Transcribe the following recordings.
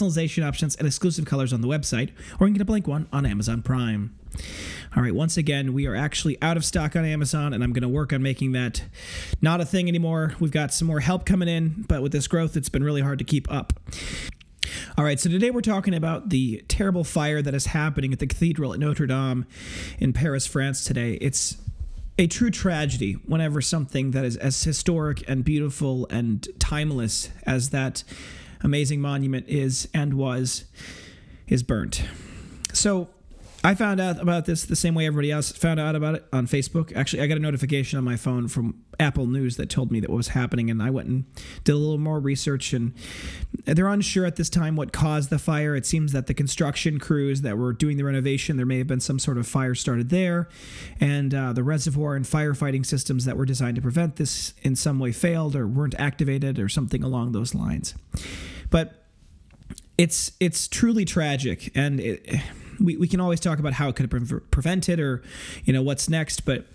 personalization options, and exclusive colors on the website, or you can get a blank one on Amazon Prime. All right, once again, we are actually out of stock on Amazon, and I'm going to work on making that not a thing anymore. We've got some more help coming in, but with this growth, it's been really hard to keep up. All right, so today we're talking about the terrible fire that is happening at the cathedral at Notre Dame in Paris, France today. It's a true tragedy whenever something that is as historic and beautiful and timeless as that amazing monument is and was is burnt. So I found out about this the same way everybody else found out about it on Facebook. Actually, I got a notification on my phone from Apple News that told me that what was happening, and I went and did a little more research. And they're unsure at this time what caused the fire. It seems that the construction crews that were doing the renovation, there may have been some sort of fire started there, and uh, the reservoir and firefighting systems that were designed to prevent this in some way failed or weren't activated or something along those lines. But it's it's truly tragic, and it we, we can always talk about how it could have been prevented or, you know, what's next. But,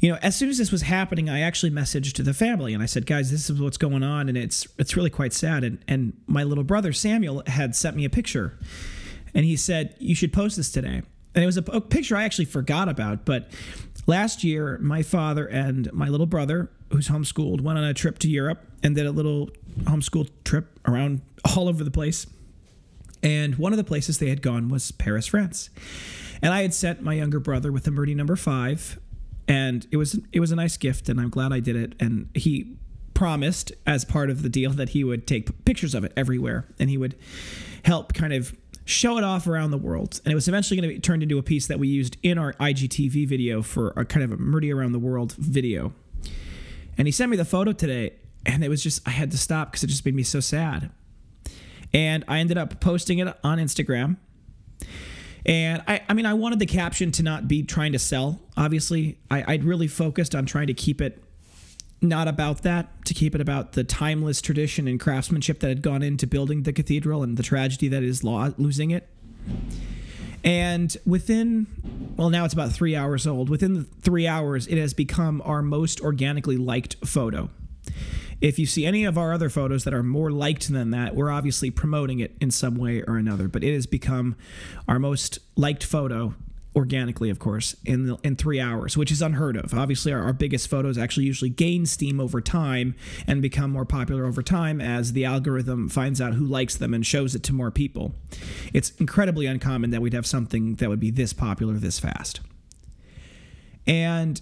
you know, as soon as this was happening, I actually messaged the family and I said, guys, this is what's going on. And it's, it's really quite sad. And, and my little brother, Samuel, had sent me a picture and he said, you should post this today. And it was a, a picture I actually forgot about. But last year, my father and my little brother, who's homeschooled, went on a trip to Europe and did a little homeschool trip around all over the place and one of the places they had gone was Paris, France. And I had sent my younger brother with a Murdy number five, and it was it was a nice gift, and I'm glad I did it. And he promised as part of the deal that he would take pictures of it everywhere, and he would help kind of show it off around the world. And it was eventually going to be turned into a piece that we used in our IGTV video for a kind of a Murdy around the world video. And he sent me the photo today, and it was just I had to stop because it just made me so sad and I ended up posting it on Instagram. And I, I mean, I wanted the caption to not be trying to sell. Obviously, I, I'd really focused on trying to keep it not about that, to keep it about the timeless tradition and craftsmanship that had gone into building the cathedral and the tragedy that is law, losing it. And within, well, now it's about three hours old. Within the three hours, it has become our most organically liked photo. If you see any of our other photos that are more liked than that, we're obviously promoting it in some way or another. But it has become our most liked photo organically, of course, in the, in three hours, which is unheard of. Obviously, our, our, biggest photos actually usually gain steam over time and become more popular over time as the algorithm finds out who likes them and shows it to more people. It's incredibly uncommon that we'd have something that would be this popular this fast. And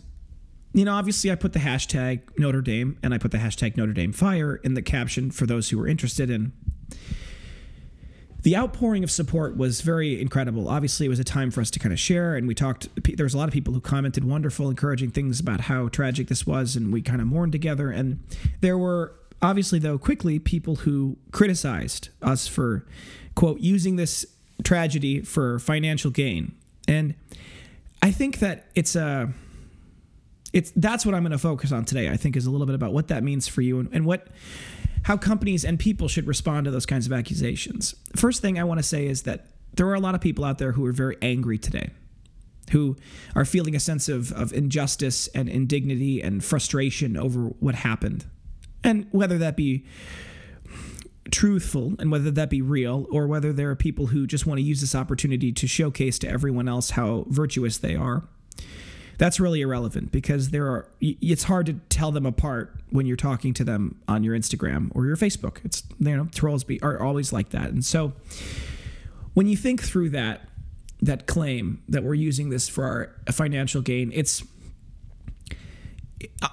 you know, obviously I put the hashtag Notre Dame and I put the hashtag Notre Dame Fire in the caption for those who were interested in. The outpouring of support was very incredible. Obviously, it was a time for us to kind of share, and we talked. There was a lot of people who commented wonderful, encouraging things about how tragic this was, and we kind of mourned together. And there were obviously, though, quickly people who criticized us for, quote, using this tragedy for financial gain. And I think that it's a it's that's what I'm going to focus on today. I think is a little bit about what that means for you and, and what how companies and people should respond to those kinds of accusations. First thing I want to say is that there are a lot of people out there who are very angry today, who are feeling a sense of, of injustice and indignity and frustration over what happened. And whether that be truthful and whether that be real, or whether there are people who just want to use this opportunity to showcase to everyone else how virtuous they are that's really irrelevant because there are it's hard to tell them apart when you're talking to them on your Instagram or your Facebook. It's you know trolls be are always like that, and so when you think through that that claim that we're using this for our financial gain, it's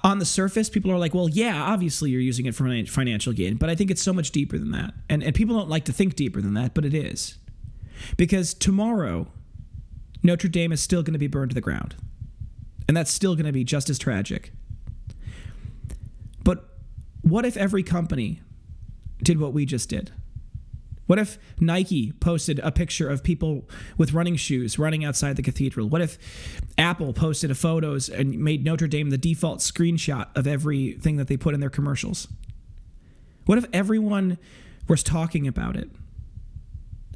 on the surface, people are like, well, yeah, obviously you're using it for financial gain. But I think it's so much deeper than that. And, and people don't like to think deeper than that, but it is. Because tomorrow, Notre Dame is still going to be burned to the ground. And that's still going to be just as tragic. But what if every company did what we just did? What if Nike posted a picture of people with running shoes running outside the cathedral? What if Apple posted a photos and made Notre Dame the default screenshot of everything that they put in their commercials? What if everyone was talking about it?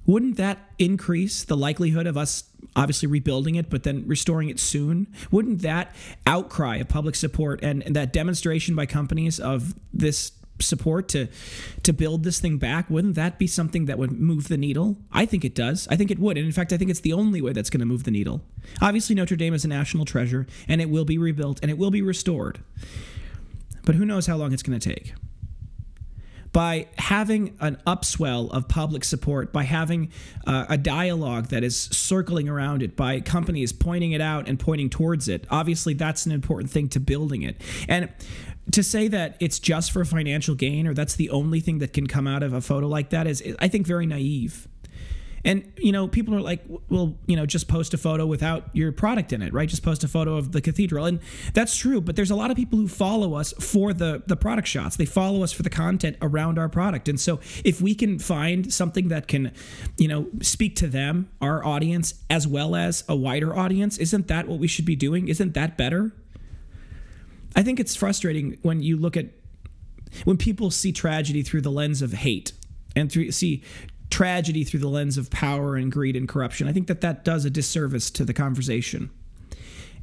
Wouldn't that increase the likelihood of us obviously rebuilding it, but then restoring it soon? Wouldn't that outcry of public support and, and that demonstration by companies of this support to to build this thing back wouldn't that be something that would move the needle? I think it does. I think it would. And in fact i think it's the only way that's going to move the needle. Obviously notre dame is a national treasure and it will be rebuilt and it will be restored. But who knows how long it's going to take by having an upswell of public support, by having uh, a dialogue that is circling around it, by companies pointing it out and pointing towards it. Obviously, that's an important thing to building it. And to say that it's just for financial gain or that's the only thing that can come out of a photo like that is, I think, very naive. And, you know, people are like, well, you know, just post a photo without your product in it, right? Just post a photo of the cathedral. And that's true, but there's a lot of people who follow us for the, the product shots. They follow us for the content around our product. And so if we can find something that can, you know, speak to them, our audience, as well as a wider audience, isn't that what we should be doing? Isn't that better? I think it's frustrating when you look at when people see tragedy through the lens of hate and through see tragedy through the lens of power and greed and corruption. I think that that does a disservice to the conversation.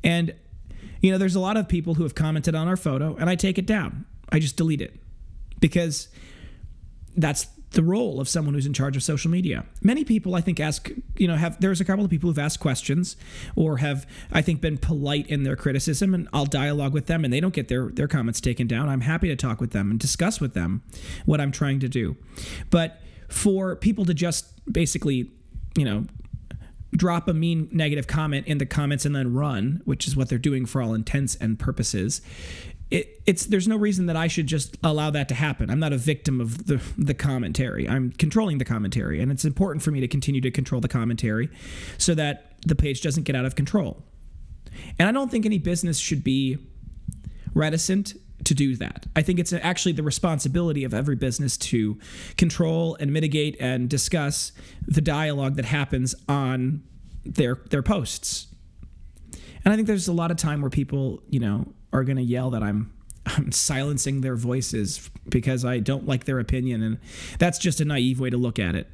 And you know, there's a lot of people who have commented on our photo and I take it down. I just delete it because that's the role of someone who's in charge of social media. Many people, I think, ask, you know, have there's a couple of people who've asked questions or have, I think, been polite in their criticism, and I'll dialogue with them, and they don't get their their comments taken down. I'm happy to talk with them and discuss with them what I'm trying to do. But for people to just basically, you know, drop a mean negative comment in the comments and then run, which is what they're doing for all intents and purposes, it, it's there's no reason that I should just allow that to happen. I'm not a victim of the the commentary. I'm controlling the commentary, and it's important for me to continue to control the commentary, so that the page doesn't get out of control. And I don't think any business should be reticent to do that. I think it's actually the responsibility of every business to control and mitigate and discuss the dialogue that happens on their their posts. And I think there's a lot of time where people, you know, are going to yell that I'm I'm silencing their voices because I don't like their opinion and that's just a naive way to look at it.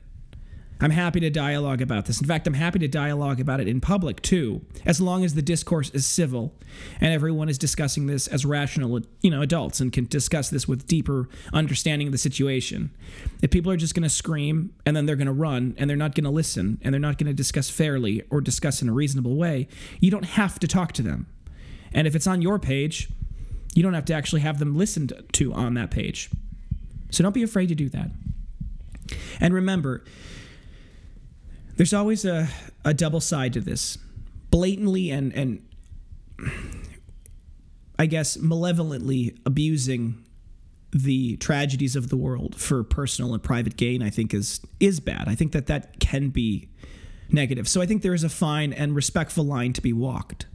I'm happy to dialogue about this. In fact, I'm happy to dialogue about it in public too, as long as the discourse is civil and everyone is discussing this as rational, you know, adults and can discuss this with deeper understanding of the situation. If people are just going to scream and then they're going to run and they're not going to listen and they're not going to discuss fairly or discuss in a reasonable way, you don't have to talk to them. And if it's on your page, you don't have to actually have them listened to on that page. So don't be afraid to do that. And remember, there's always a, a double side to this. Blatantly and, and I guess malevolently abusing the tragedies of the world for personal and private gain, I think is is bad. I think that that can be negative. So I think there is a fine and respectful line to be walked.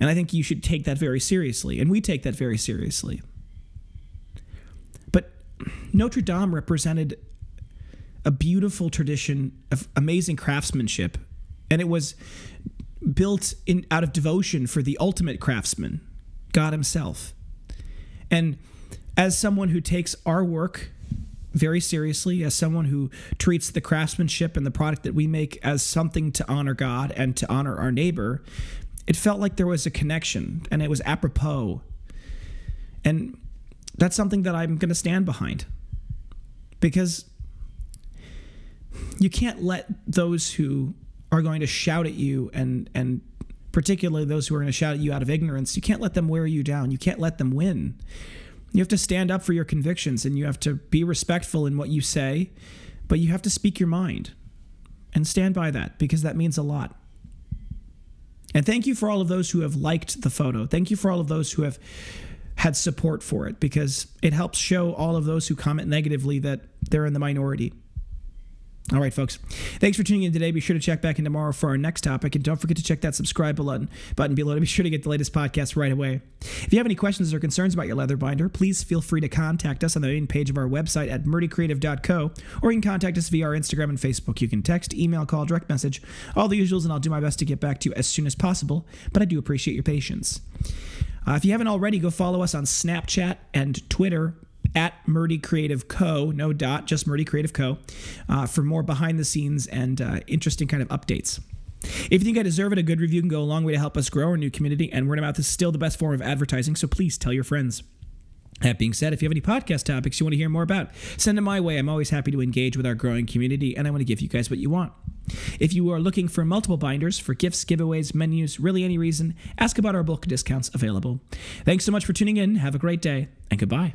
And I think you should take that very seriously, and we take that very seriously. But Notre Dame represented a beautiful tradition of amazing craftsmanship, and it was built in out of devotion for the ultimate craftsman, God Himself. And as someone who takes our work very seriously, as someone who treats the craftsmanship and the product that we make as something to honor God and to honor our neighbor, it felt like there was a connection and it was apropos. And that's something that I'm going to stand behind because you can't let those who are going to shout at you and and particularly those who are going to shout at you out of ignorance, you can't let them wear you down. You can't let them win. You have to stand up for your convictions and you have to be respectful in what you say, but you have to speak your mind and stand by that because that means a lot. And thank you for all of those who have liked the photo. Thank you for all of those who have had support for it because it helps show all of those who comment negatively that they're in the minority. All right, folks. Thanks for tuning in today. Be sure to check back in tomorrow for our next topic. And don't forget to check that subscribe button, button below to be sure to get the latest podcast right away. If you have any questions or concerns about your leather binder, please feel free to contact us on the main page of our website at murdycreative.co, or you can contact us via our Instagram and Facebook. You can text, email, call, direct message, all the usuals, and I'll do my best to get back to you as soon as possible. But I do appreciate your patience. Uh, if you haven't already, go follow us on Snapchat and Twitter at Murdy Creative Co. No dot, just Murdy Creative Co. Uh, for more behind the scenes and uh, interesting kind of updates. If you think I deserve it, a good review can go a long way to help us grow our new community, and word of mouth is still the best form of advertising, so please tell your friends. That being said, if you have any podcast topics you want to hear more about, send them my way. I'm always happy to engage with our growing community, and I want to give you guys what you want. If you are looking for multiple binders for gifts, giveaways, menus, really any reason, ask about our bulk discounts available. Thanks so much for tuning in. Have a great day, and goodbye.